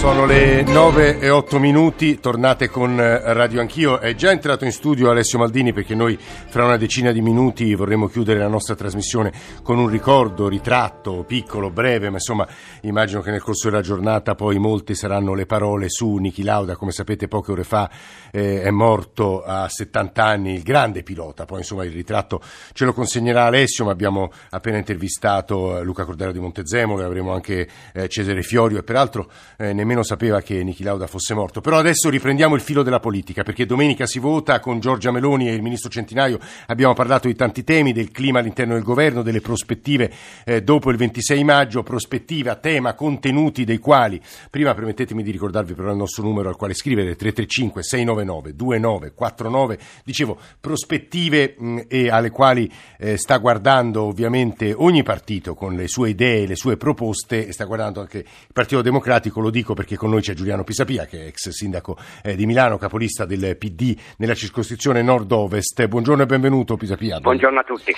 Sono le 9 e 8 minuti, tornate con eh, Radio Anch'io. È già entrato in studio Alessio Maldini perché noi fra una decina di minuti vorremmo chiudere la nostra trasmissione con un ricordo, ritratto, piccolo, breve, ma insomma immagino che nel corso della giornata poi molte saranno le parole su Niki Lauda. Come sapete poche ore fa eh, è morto a 70 anni il grande pilota, poi insomma il ritratto ce lo consegnerà Alessio, ma abbiamo appena intervistato eh, Luca Cordero di Montezemolo e avremo anche eh, Cesare Fiorio e peraltro eh, nemmeno nemmeno sapeva che Niki Lauda fosse morto. Però adesso riprendiamo il filo della politica, perché domenica si vota con Giorgia Meloni e il ministro Centinaio. Abbiamo parlato di tanti temi, del clima all'interno del governo, delle prospettive eh, dopo il 26 maggio, prospettiva, tema, contenuti dei quali, prima permettetemi di ricordarvi però il nostro numero al quale scrivere, 335 699 2949, dicevo, prospettive mh, e alle quali eh, sta guardando ovviamente ogni partito con le sue idee, le sue proposte, e sta guardando anche il Partito Democratico, lo dico perché con noi c'è Giuliano Pisapia, che è ex sindaco eh, di Milano, capolista del PD nella circoscrizione nord-ovest. Buongiorno e benvenuto Pisapia. Buongiorno a tutti.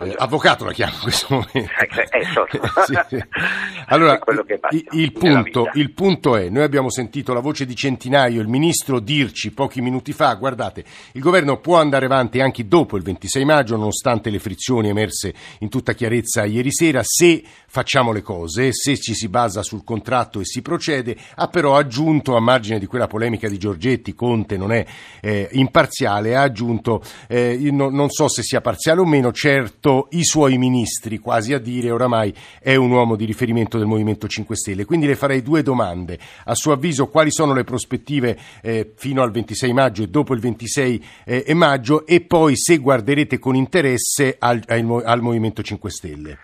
Eh, avvocato la chiamo in questo momento. Eh, eh, sì, sì. Allora, il, il, punto, il, punto, è, noi abbiamo sentito la voce di Centinaio, il ministro dirci pochi minuti fa, guardate, il governo può andare avanti anche dopo il 26 maggio, nonostante le frizioni emerse in tutta chiarezza ieri sera, se facciamo le cose, se ci si basa sul contratto e si procede, ha però aggiunto, a margine di quella polemica di Giorgetti, Conte non è eh, imparziale, ha aggiunto, eh, no, non so se sia parziale o meno, certo i suoi ministri, quasi a dire oramai è un uomo di riferimento del Movimento 5 Stelle. Quindi le farei due domande. A suo avviso quali sono le prospettive eh, fino al 26 maggio e dopo il 26 eh, maggio e poi se guarderete con interesse al, al, al Movimento 5 Stelle?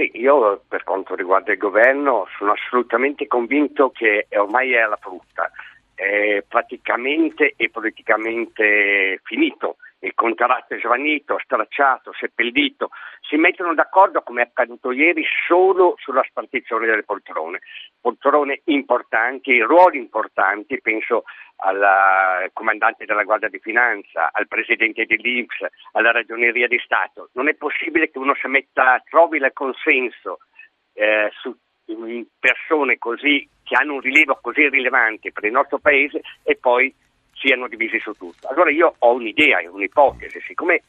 Sì, io per quanto riguarda il governo sono assolutamente convinto che ormai è alla frutta, è praticamente e politicamente finito contratto è svanito, stracciato, seppellito, si mettono d'accordo, come è accaduto ieri, solo sulla spartizione delle poltrone. Poltrone importanti, ruoli importanti, penso al comandante della Guardia di Finanza, al presidente dell'Inps, alla ragioneria di Stato. Non è possibile che uno si metta, trovi il consenso eh, su persone così, che hanno un rilievo così rilevante per il nostro Paese e poi siano divisi su tutto. Allora io ho un'idea, un'ipotesi, siccome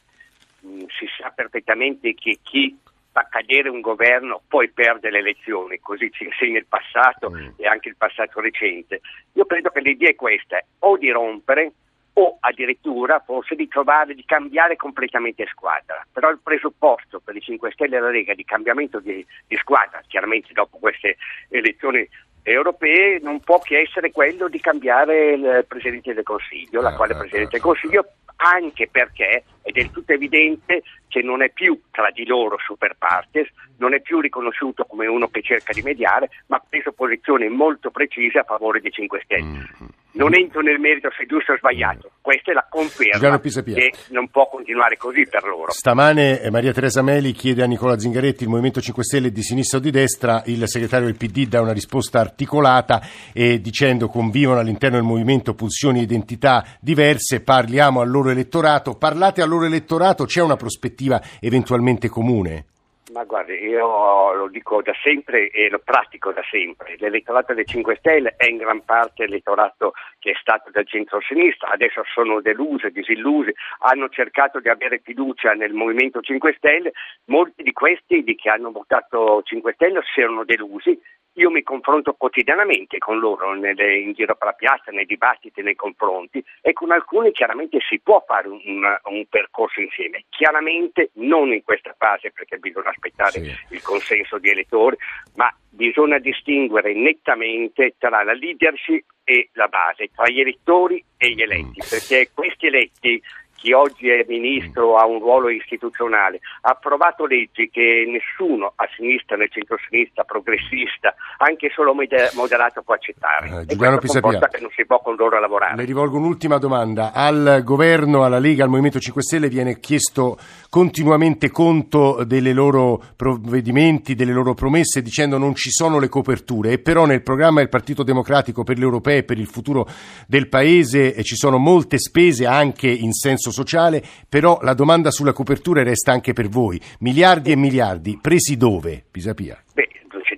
mh, si sa perfettamente che chi fa cadere un governo poi perde le elezioni, così ci insegna il passato mm. e anche il passato recente. Io credo che l'idea è questa, o di rompere o addirittura forse di trovare di cambiare completamente squadra. Però il presupposto per i 5 Stelle e la Lega di cambiamento di, di squadra, chiaramente dopo queste elezioni europee non può che essere quello di cambiare il Presidente del Consiglio, la quale Presidente del Consiglio, anche perché è del tutto evidente che non è più tra di loro super partes, non è più riconosciuto come uno che cerca di mediare, ma ha preso posizioni molto precise a favore dei 5 Stelle. Mm-hmm. Non entro nel merito se è giusto o sbagliato, questa è la conferma che non può continuare così per loro. Stamane eh, Maria Teresa Meli chiede a Nicola Zingaretti, il Movimento 5 Stelle di sinistra o di destra, il segretario del PD dà una risposta articolata e dicendo convivono all'interno del movimento pulsioni e identità diverse, parliamo al loro elettorato, parlate al loro elettorato, c'è una prospettiva eventualmente comune? Ma guardi, io lo dico da sempre e lo pratico da sempre. L'elettorato dei 5 Stelle è in gran parte l'elettorato che è stato del centro-sinistra, adesso sono delusi, disillusi, hanno cercato di avere fiducia nel Movimento 5 Stelle, molti di questi di che hanno votato 5 Stelle si erano delusi io mi confronto quotidianamente con loro nelle, in giro per la piazza, nei dibattiti, nei confronti e con alcuni chiaramente si può fare un, un, un percorso insieme. Chiaramente non in questa fase perché bisogna aspettare sì. il consenso di elettori, ma bisogna distinguere nettamente tra la leadership e la base, tra gli elettori e gli eletti, mm. perché questi eletti chi oggi è ministro ha un ruolo istituzionale, ha approvato leggi che nessuno a sinistra, nel centro-sinistra, progressista, anche solo moderato può accettare. Eh, Giuliano Pisapia, che non si può con loro lavorare. Le rivolgo un'ultima domanda. Al governo, alla Lega, al Movimento 5 Stelle viene chiesto continuamente conto dei loro provvedimenti, delle loro promesse, dicendo non ci sono le coperture e però nel programma del Partito Democratico per le europee e per il futuro del Paese eh, ci sono molte spese anche in senso sociale, però la domanda sulla copertura resta anche per voi. Miliardi e miliardi, presi dove, Pisapia? Beh,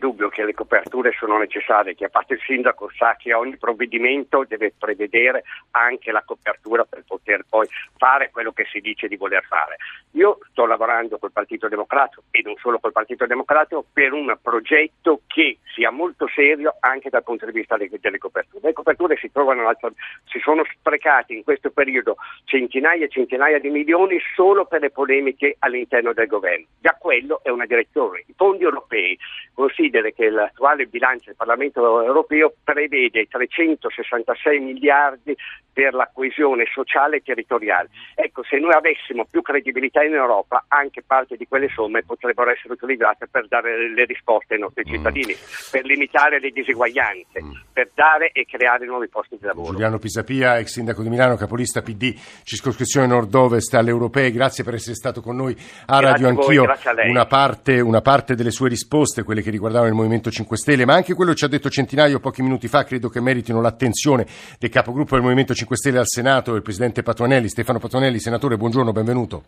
dubbio che le coperture sono necessarie, che a parte il sindaco sa che ogni provvedimento deve prevedere anche la copertura per poter poi fare quello che si dice di voler fare. Io sto lavorando col Partito Democratico e non solo col Partito Democratico per un progetto che sia molto serio anche dal punto di vista delle, delle coperture. Le coperture si trovano, si sono sprecate in questo periodo centinaia e centinaia di milioni solo per le polemiche all'interno del governo. Già quello è una direzione. I fondi europei consideri che l'attuale bilancio del Parlamento europeo prevede 366 miliardi per la coesione sociale e territoriale. Ecco, se noi avessimo più credibilità in Europa, anche parte di quelle somme potrebbero essere utilizzate per dare le risposte ai nostri mm. cittadini, mm. per limitare le diseguaglianze, mm. per dare e creare nuovi posti di lavoro. Giuliano Pisapia, ex sindaco di Milano, capolista PD, circoscrizione nord-ovest alle europee, grazie per essere stato con noi a grazie Radio a Anch'io. Voi, una, parte, una parte delle sue risposte, quelle che riguardavano il Movimento 5 Stelle, ma anche quello che ci ha detto Centinaio pochi minuti fa, credo che meritino l'attenzione del capogruppo del Movimento 5 5 Stelle al Senato, il presidente Patuanelli, Stefano Patuanelli, senatore, buongiorno, benvenuto.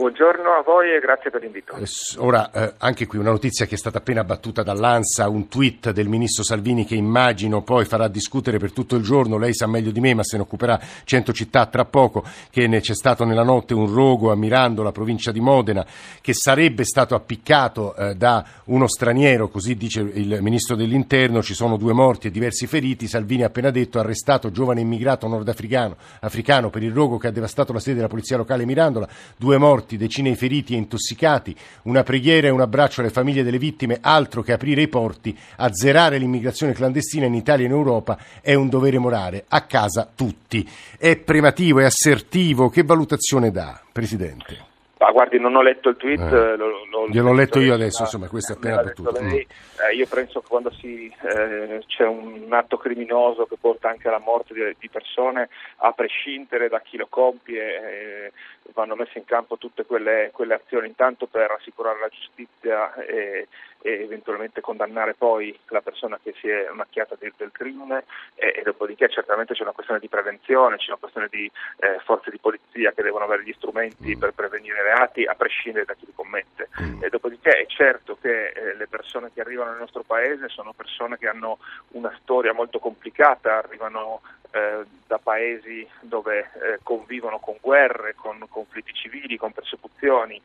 Buongiorno a voi e grazie per l'invito. Eh, ora, eh, anche qui una notizia che è stata appena battuta dall'ANSA, un tweet del ministro Salvini che immagino poi farà discutere per tutto il giorno, lei sa meglio di me ma se ne occuperà 100 città tra poco, che c'è stato nella notte un rogo a Mirandola, provincia di Modena, che sarebbe stato appiccato eh, da uno straniero, così dice il ministro dell'interno, ci sono due morti e diversi feriti, Salvini ha appena detto arrestato giovane immigrato nordafricano africano per il rogo che ha devastato la sede della polizia locale Mirandola, due morti morti, decine di feriti e intossicati, una preghiera e un abbraccio alle famiglie delle vittime, altro che aprire i porti, azzerare l'immigrazione clandestina in Italia e in Europa è un dovere morale, a casa tutti. È premativo, è assertivo, che valutazione dà, Presidente? Ah, guardi, non ho letto il tweet. Eh. Lo, lo, Gliel'ho letto io adesso, insomma, questo è appena battuto. Mm. Eh, io penso che quando si, eh, c'è un atto criminoso che porta anche alla morte di, di persone, a prescindere da chi lo compie, eh, vanno messe in campo tutte quelle, quelle, azioni, intanto per assicurare la giustizia e, e, eventualmente condannare poi la persona che si è macchiata del, del crimine e, e, dopodiché certamente c'è una questione di prevenzione, c'è una questione di eh, forze di polizia che devono avere gli strumenti mm. per prevenire reati a prescindere da chi li commette. Mm. E dopodiché è certo che eh, le persone che arrivano nel nostro paese sono persone che hanno una storia molto complicata, arrivano eh, da paesi dove eh, convivono con guerre, con conflitti civili, con persecuzioni,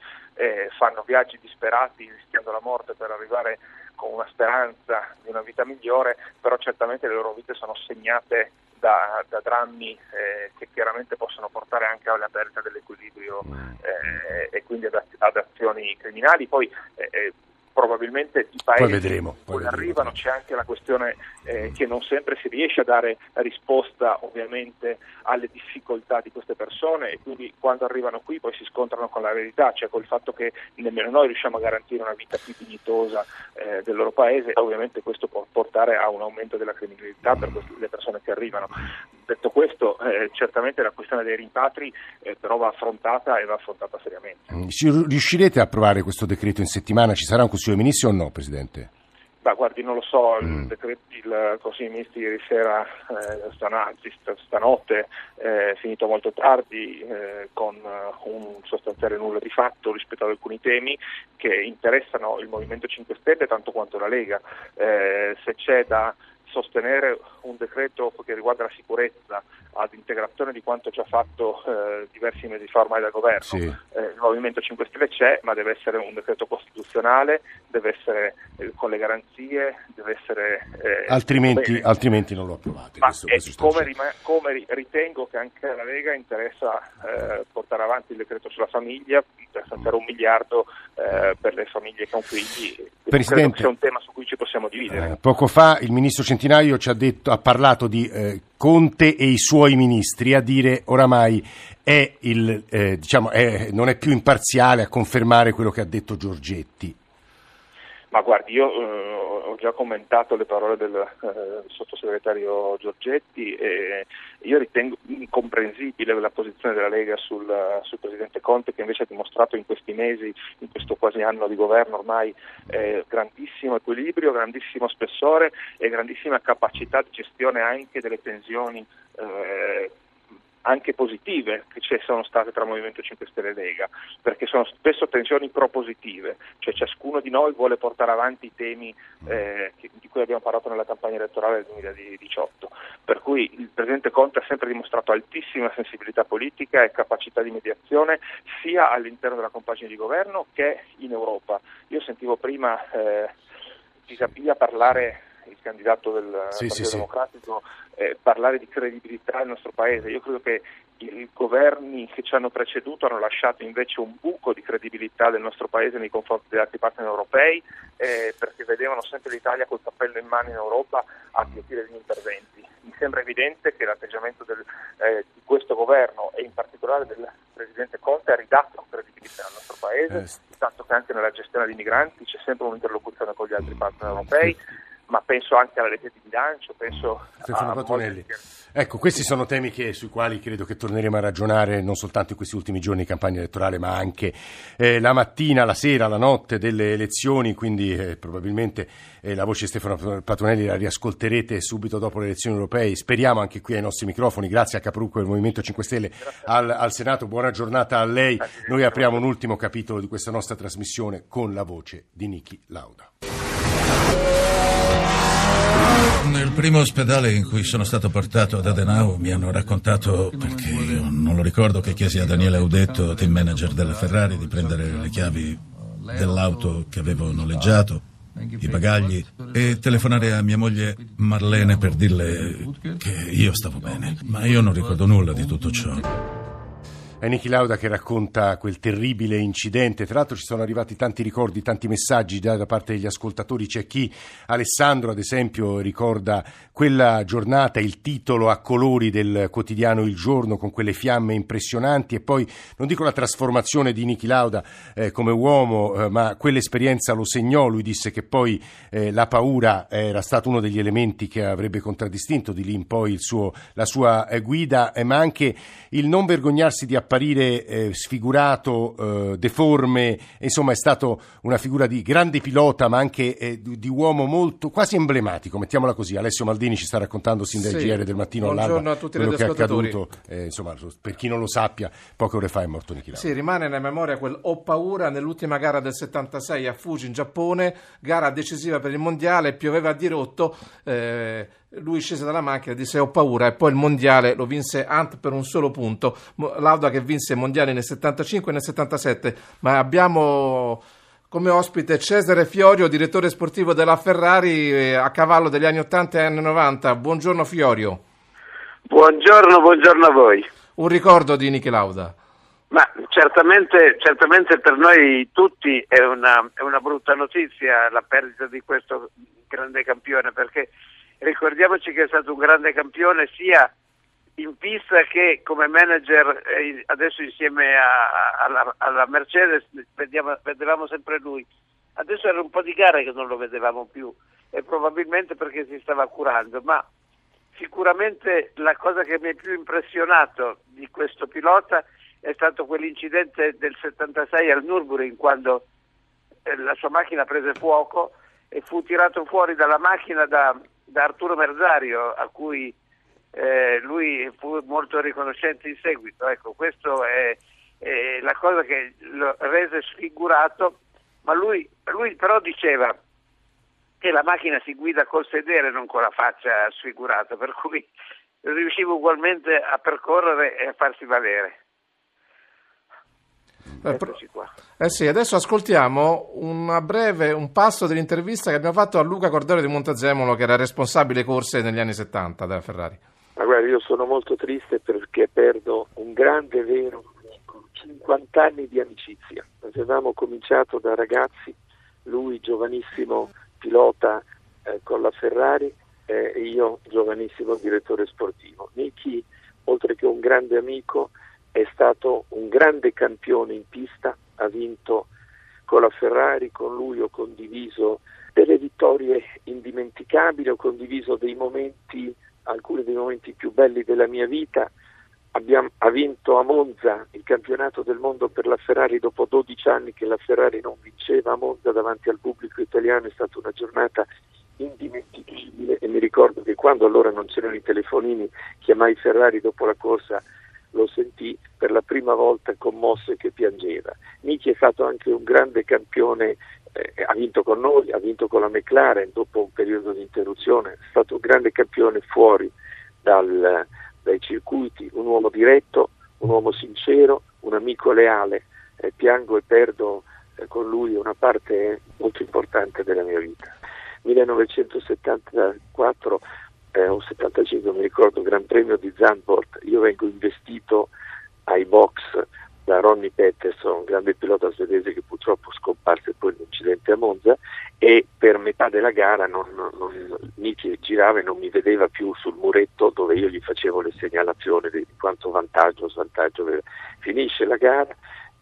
fanno viaggi disperati rischiando la morte per arrivare con una speranza di una vita migliore, però certamente le loro vite sono segnate da, da drammi eh, che chiaramente possono portare anche alla perdita dell'equilibrio mm. eh, e quindi ad, ad, azioni criminali. Poi eh, probabilmente i paesi poi vedremo, poi vedremo. arrivano c'è anche la questione eh, che non sempre si riesce a dare risposta ovviamente alle difficoltà di queste persone e quindi quando arrivano qui poi si scontrano con la verità, cioè col fatto che nemmeno noi riusciamo a garantire una vita più dignitosa eh, del loro paese, ovviamente questo può portare a un aumento della criminalità per queste, le persone che arrivano. Detto questo, eh, certamente la questione dei rimpatri eh, però va affrontata e va affrontata seriamente. Riuscirete a approvare questo decreto in settimana? Ci sarà un Consiglio dei Ministri o no, Presidente? Ma guardi, non lo so, mm. il, decreto, il Consiglio dei Ministri ieri sera, eh, stanotte, stanotte eh, è finito molto tardi eh, con uh, un sostanziale nulla di fatto rispetto ad alcuni temi che interessano il Movimento 5 Stelle tanto quanto la Lega. Eh, se c'è da sostenere un decreto che riguarda la sicurezza ad integrazione di quanto già fatto eh, diversi mesi fa ormai dal governo. Sì. Eh, il Movimento 5 Stelle c'è, ma deve essere un decreto costituzionale, deve essere eh, con le garanzie, deve essere... Eh, altrimenti, altrimenti, non lo approvate. Ma, questo, questo come, rima- come, ritengo che anche alla Lega interessa eh, portare avanti il decreto sulla famiglia, per stanziare un miliardo eh, per le famiglie che hanno figli. Presidente, è un tema su cui ci possiamo dividere. poco fa il Ministro Centinaio ci ha, detto, ha parlato di Conte e i suoi ministri a dire oramai è il, eh, diciamo, è, non è più imparziale a confermare quello che ha detto Giorgetti. Ma guardi, io eh, già commentato le parole del eh, sottosegretario Giorgetti e io ritengo incomprensibile la posizione della Lega sul, sul, Presidente Conte che invece ha dimostrato in questi mesi, in questo quasi anno di governo ormai eh, grandissimo equilibrio, grandissimo spessore e grandissima capacità di gestione anche delle tensioni eh, anche positive che ci sono state tra Movimento 5 Stelle e Lega, perché sono spesso tensioni propositive, cioè ciascuno di noi vuole portare avanti i temi eh, di cui abbiamo parlato nella campagna elettorale del 2018, per cui il Presidente Conte ha sempre dimostrato altissima sensibilità politica e capacità di mediazione sia all'interno della compagine di governo che in Europa. Io sentivo prima eh, Pisapia parlare il candidato del sì, Partito sì, Democratico. Eh, parlare di credibilità del nostro Paese. Io credo che i governi che ci hanno preceduto hanno lasciato invece un buco di credibilità del nostro Paese nei confronti degli altri partner europei eh, perché vedevano sempre l'Italia col cappello in mano in Europa a chiedere gli interventi. Mi sembra evidente che l'atteggiamento del, eh, di questo governo e in particolare del Presidente Conte ha ridato credibilità al nostro Paese, eh. tanto che anche nella gestione dei migranti c'è sempre un'interlocuzione con gli altri partner europei ma penso anche alla rete di bilancio, penso Stefano a Patonelli. Ecco, questi sono temi che, sui quali credo che torneremo a ragionare non soltanto in questi ultimi giorni di campagna elettorale, ma anche eh, la mattina, la sera, la notte delle elezioni, quindi eh, probabilmente eh, la voce di Stefano Patonelli la riascolterete subito dopo le elezioni europee. Speriamo anche qui ai nostri microfoni, grazie a Caprucco del Movimento 5 Stelle al, al Senato. Buona giornata a lei. Noi apriamo un ultimo capitolo di questa nostra trasmissione con la voce di Niki Lauda. Nel primo ospedale in cui sono stato portato ad Adenau mi hanno raccontato, perché io non lo ricordo, che chiesi a Daniele Audetto, team manager della Ferrari, di prendere le chiavi dell'auto che avevo noleggiato, i bagagli e telefonare a mia moglie Marlene per dirle che io stavo bene. Ma io non ricordo nulla di tutto ciò. È Niki Lauda che racconta quel terribile incidente. Tra l'altro ci sono arrivati tanti ricordi, tanti messaggi da, da, parte degli ascoltatori. C'è chi, Alessandro ad esempio, ricorda quella giornata, il titolo a colori del quotidiano Il Giorno con quelle fiamme impressionanti e poi, non dico la trasformazione di Niki Lauda eh, come uomo, eh, ma quell'esperienza lo segnò. Lui disse che poi eh, la paura era stato uno degli elementi che avrebbe contraddistinto di lì in poi suo, la sua eh, guida, eh, ma anche il non vergognarsi di apparire eh, sfigurato, eh, deforme, insomma è stato una figura di grande pilota ma anche eh, di, uomo molto, quasi emblematico, mettiamola così. Alessio Maldini ci sta raccontando sin dal sì. GR del mattino all'alba a tutti quello che è accaduto, eh, insomma per chi non lo sappia, poche ore fa è morto Niki Sì, rimane nella memoria quel ho paura nell'ultima gara del 76 a Fuji in Giappone, gara decisiva per il mondiale, pioveva a dirotto, eh, lui scese dalla macchina e disse ho paura. E poi il mondiale lo vinse Ant per un solo punto. Lauda che vinse i mondiali nel 75 e nel 77 ma abbiamo come ospite Cesare Fiorio direttore sportivo della Ferrari eh, a cavallo degli anni 80 e anni 90 buongiorno Fiorio. Buongiorno, buongiorno a voi. Un ricordo di Niki Lauda? Ma certamente, certamente per noi tutti è una, è una brutta notizia la perdita di questo grande campione perché ricordiamoci che è stato un grande campione sia in pista che come manager eh, adesso insieme a, alla, alla, Mercedes vediamo, vedevamo sempre lui. Adesso era un po' di gare che non lo vedevamo più e probabilmente perché si stava curando ma sicuramente la cosa che mi ha più impressionato di questo pilota è stato quell'incidente del 76 al Nürburgring quando eh, la sua macchina prese fuoco e fu tirato fuori dalla macchina da da Arturo Merzario, a cui eh, lui fu molto riconoscente in seguito. Ecco, questa è, è, la cosa che lo rese sfigurato, ma lui, lui però diceva che la macchina si guida col sedere, non con la faccia sfigurata, per cui riusciva ugualmente a percorrere e a farsi valere. Eh, eh sì, adesso ascoltiamo una breve, un passo dell'intervista che abbiamo fatto a Luca Cordero di Montezemolo, che era responsabile corse negli anni 70 della Ferrari. Ma guarda, io sono molto triste perché perdo un grande vero amico, 50 anni di amicizia. Avevamo cominciato da ragazzi, lui giovanissimo pilota eh, con la Ferrari eh, e io giovanissimo direttore sportivo. Niki, oltre che un grande amico, è stato un grande campione in pista, ha vinto con la Ferrari, con lui ho condiviso delle vittorie indimenticabili, ho condiviso dei momenti, alcuni dei momenti più belli della mia vita. Abbiamo, ha vinto a Monza il campionato del mondo per la Ferrari dopo 12 anni che la Ferrari non vinceva a Monza davanti al pubblico italiano, è stata una giornata indimenticabile e mi ricordo che quando allora non c'erano i telefonini chiamai Ferrari dopo la corsa lo sentì per la prima volta commosso e che piangeva. Niki è stato anche un grande campione, eh, ha vinto con noi, ha vinto con la McLaren dopo un periodo di interruzione, è stato un grande campione fuori dal, dai circuiti, un uomo diretto, un uomo sincero, un amico leale. Eh, piango e perdo eh, con lui una parte molto importante della mia vita. 1974 eh, o 75, mi ricordo, Gran Premio di Zandvoort, io vengo investito ai box da Ronnie Peterson, un grande pilota svedese che purtroppo scomparse poi in un incidente a Monza e per metà della gara non, non, Niki girava e non mi vedeva più sul muretto dove io gli facevo le segnalazioni di quanto vantaggio o svantaggio aveva. Finisce la gara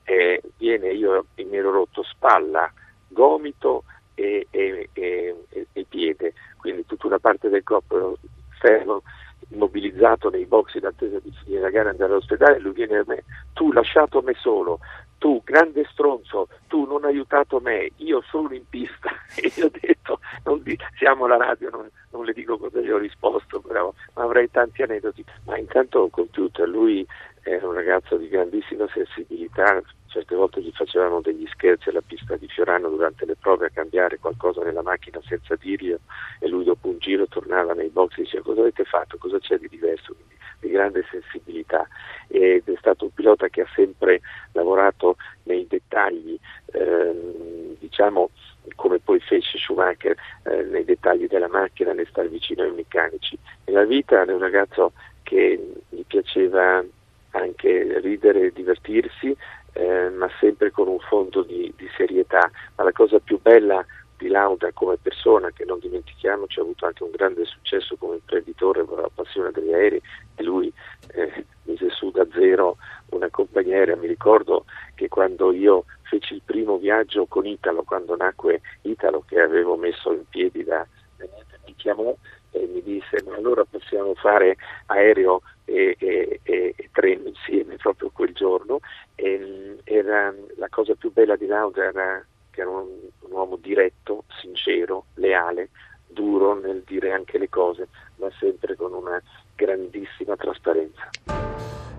e viene io mi ero rotto spalla, gomito e, e, e, e piede, quindi tutta una parte del corpo fermo immobilizzato nei box in attesa di finire la gara e andare all'ospedale, lui viene a me, tu lasciato me solo, tu grande stronzo, tu non hai aiutato me, io sono in pista. E gli ho detto, di, siamo alla radio, non, non, le dico cosa gli ho risposto, però avrei tanti aneddoti, ma intanto ho compiuto, lui era un ragazzo di grandissima sensibilità, certe volte gli facevamo degli scherzi alla pista di Fiorano durante le prove a cambiare qualcosa nella macchina senza dirglielo e lui dopo un giro tornava nei box e diceva cosa avete fatto, cosa c'è di diverso, quindi di grande sensibilità. Ed è stato un pilota che ha sempre lavorato nei dettagli, ehm, diciamo come poi fece Schumacher eh, nei dettagli della macchina, nel stare vicino ai meccanici. Nella vita era un ragazzo che gli piaceva anche ridere e divertirsi, eh, ma sempre con un fondo di, di, serietà. Ma la cosa più bella di Lauda come persona, che non dimentichiamoci, ha avuto anche un grande successo come imprenditore con la passione degli aerei e lui eh, mise su da zero una compagnia aerea. Mi ricordo che quando io feci il primo viaggio con Italo, quando nacque Italo, che avevo messo in piedi da, niente, mi chiamò e mi disse ma allora possiamo fare aereo e, e, e, e treno insieme proprio quel giorno e, era, la cosa più bella di Lauda era che era un, un uomo diretto, sincero, leale, duro nel dire anche le cose, ma sempre con una grandissima trasparenza.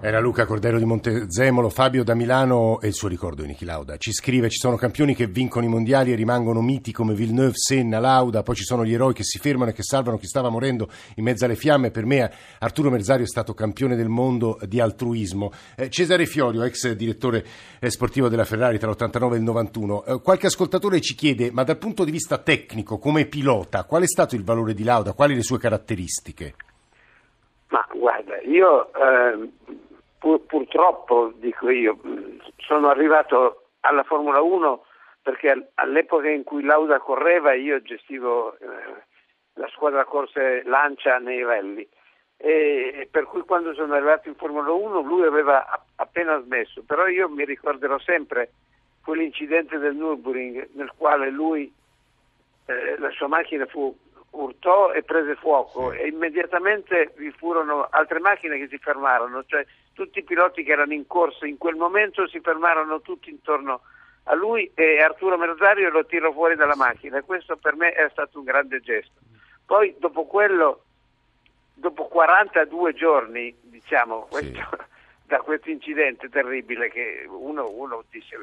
Era Luca Cordero di Montezemolo, Fabio da Milano e il suo ricordo di Niki Lauda. Ci scrive, ci sono campioni che vincono i mondiali e rimangono miti come Villeneuve, Senna, Lauda, poi ci sono gli eroi che si fermano e che salvano chi stava morendo in mezzo alle fiamme. Per me Arturo Merzario è stato campione del mondo di altruismo. Eh, Cesare Fiorio, ex direttore eh, sportivo della Ferrari tra l'89 e il 91. Eh, qualche ascoltatore ci chiede, ma dal punto di vista tecnico, come pilota, qual è stato il valore di Lauda? Quali le sue caratteristiche? Ma guarda, io eh, pur, purtroppo, dico io, sono arrivato alla Formula 1 perché all'epoca in cui Lauda correva io gestivo eh, la squadra corse Lancia nei rally e per cui quando sono arrivato in Formula 1 lui aveva appena smesso, però io mi ricorderò sempre quell'incidente del Nürburgring nel quale lui, eh, la sua macchina fu urtò e prese fuoco sì. e immediatamente vi furono altre macchine che si fermarono, cioè tutti i piloti che erano in corsa in quel momento si fermarono tutti intorno a lui e Arturo Merzario lo tirò fuori dalla macchina e questo per me è stato un grande gesto. Poi dopo quello, dopo 42 giorni, diciamo, questo, sì. da questo incidente terribile che uno, uno disse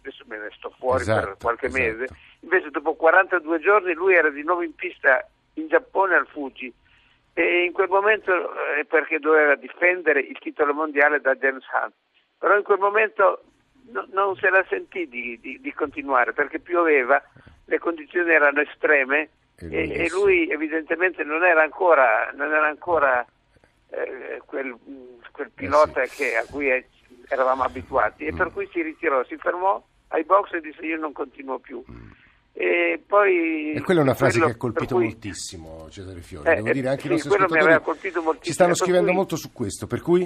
adesso me ne sto fuori esatto, per qualche esatto. mese, invece dopo 42 giorni lui era di nuovo in pista in Giappone al Fuji e in quel momento eh, perché doveva difendere il titolo mondiale da James Hunt, però in quel momento no, non se la sentì di, di, di, continuare perché pioveva, le condizioni erano estreme e, e lui evidentemente non era ancora, non era ancora eh, quel, quel, pilota eh sì. che, a cui eravamo abituati e mm. per cui si ritirò, si fermò ai box e disse io non continuo più. Mm. E, poi, e quella è una frase che ha colpito cui, moltissimo Cesare Fiori, eh, devo dire anche sì, i nostri ascoltatori ci stanno scrivendo cui, molto su questo, per cui...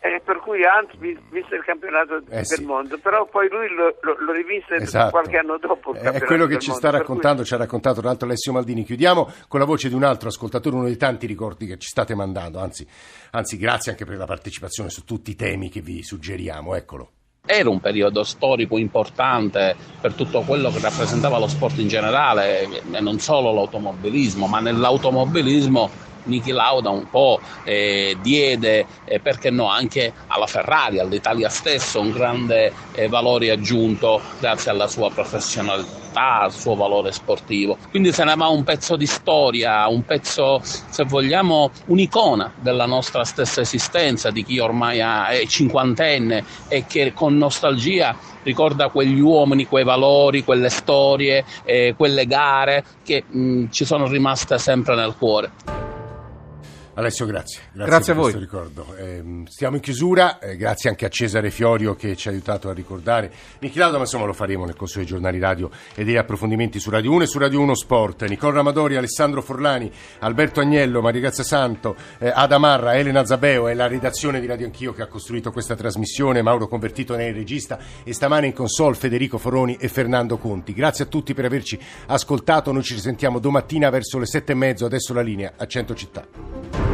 Eh, per cui Hunt vinse il campionato eh, del sì. mondo, però poi lui lo, lo, lo rivinse esatto. qualche anno dopo. È quello che ci sta raccontando, cui... ci ha raccontato tra l'altro Alessio Maldini. Chiudiamo con la voce di un altro ascoltatore, uno dei tanti ricordi che ci state mandando, anzi, anzi grazie anche per la partecipazione su tutti i temi che vi suggeriamo, eccolo. Era un periodo storico importante per tutto quello che rappresentava lo sport in generale e non solo l'automobilismo, ma nell'automobilismo Niki Lauda un po' eh, diede, eh, perché no, anche alla Ferrari, all'Italia stesso, un grande eh, valore aggiunto grazie alla sua professionalità al suo valore sportivo. Quindi se ne va un pezzo di storia, un pezzo, se vogliamo, un'icona della nostra stessa esistenza, di chi ormai è cinquantenne e che con nostalgia ricorda quegli uomini, quei valori, quelle storie, eh, quelle gare che mh, ci sono rimaste sempre nel cuore. Alessio, grazie. Grazie, grazie a voi. ricordo. Eh, stiamo in chiusura, eh, grazie anche a Cesare Fiorio che ci ha aiutato a ricordare Niki Lauda, ma insomma lo faremo nel corso dei giornali radio e degli approfondimenti su Radio 1 e su Radio 1 Sport. Nicola Ramadori, Alessandro Forlani, Alberto Agnello, Maria Grazia Santo, eh, Ada Marra, Elena Zabeo e la redazione di Radio Anch'io che ha costruito questa trasmissione, Mauro Convertito nel regista e stamane in console Federico Foroni e Fernando Conti. Grazie a tutti per averci ascoltato, noi ci risentiamo domattina verso le sette e mezzo, adesso la linea a 100 città.